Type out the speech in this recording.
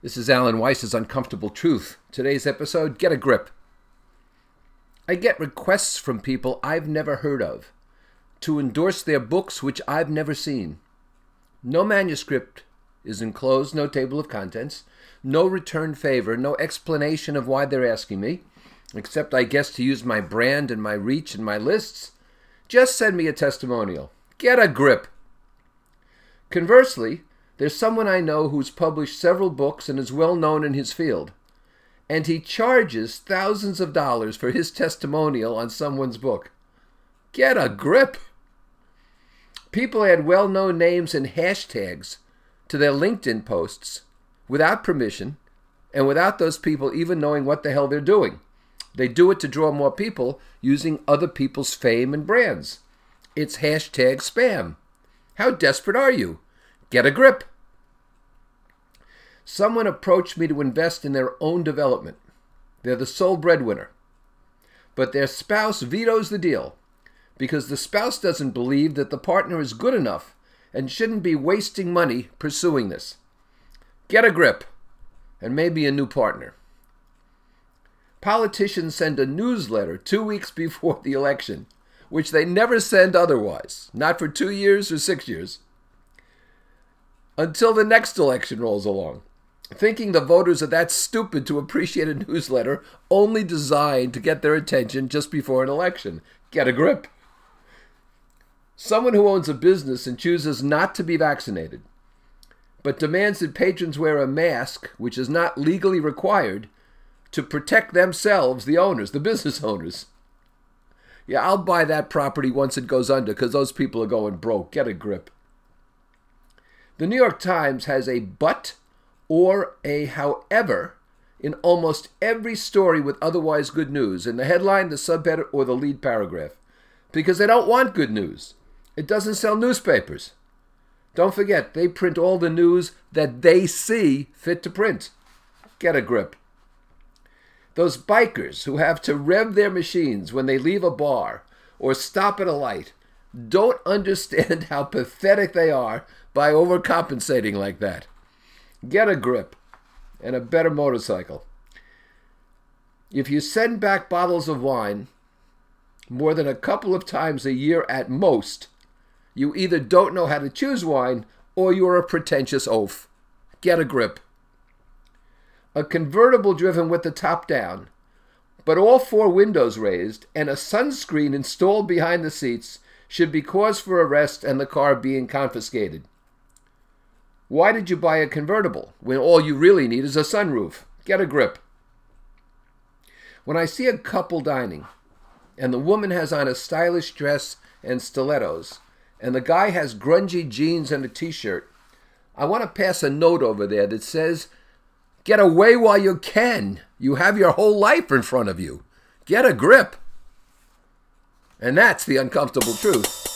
This is Alan Weiss's Uncomfortable Truth. Today's episode Get a Grip. I get requests from people I've never heard of to endorse their books which I've never seen. No manuscript is enclosed, no table of contents, no return favor, no explanation of why they're asking me, except I guess to use my brand and my reach and my lists. Just send me a testimonial. Get a grip. Conversely, there's someone I know who's published several books and is well known in his field. And he charges thousands of dollars for his testimonial on someone's book. Get a grip! People add well known names and hashtags to their LinkedIn posts without permission and without those people even knowing what the hell they're doing. They do it to draw more people using other people's fame and brands. It's hashtag spam. How desperate are you? Get a grip. Someone approached me to invest in their own development. They're the sole breadwinner. But their spouse vetoes the deal because the spouse doesn't believe that the partner is good enough and shouldn't be wasting money pursuing this. Get a grip and maybe a new partner. Politicians send a newsletter two weeks before the election, which they never send otherwise, not for two years or six years until the next election rolls along. Thinking the voters are that stupid to appreciate a newsletter only designed to get their attention just before an election. Get a grip. Someone who owns a business and chooses not to be vaccinated, but demands that patrons wear a mask, which is not legally required, to protect themselves, the owners, the business owners. Yeah, I'll buy that property once it goes under because those people are going broke. Get a grip. The New York Times has a but or a however in almost every story with otherwise good news in the headline, the subheader, or the lead paragraph because they don't want good news. It doesn't sell newspapers. Don't forget, they print all the news that they see fit to print. Get a grip. Those bikers who have to rev their machines when they leave a bar or stop at a light don't understand how pathetic they are by overcompensating like that. Get a grip and a better motorcycle. If you send back bottles of wine more than a couple of times a year at most, you either don't know how to choose wine or you're a pretentious oaf. Get a grip. A convertible driven with the top down, but all four windows raised and a sunscreen installed behind the seats should be cause for arrest and the car being confiscated. Why did you buy a convertible when all you really need is a sunroof? Get a grip. When I see a couple dining and the woman has on a stylish dress and stilettos and the guy has grungy jeans and a t shirt, I want to pass a note over there that says, Get away while you can. You have your whole life in front of you. Get a grip. And that's the uncomfortable truth.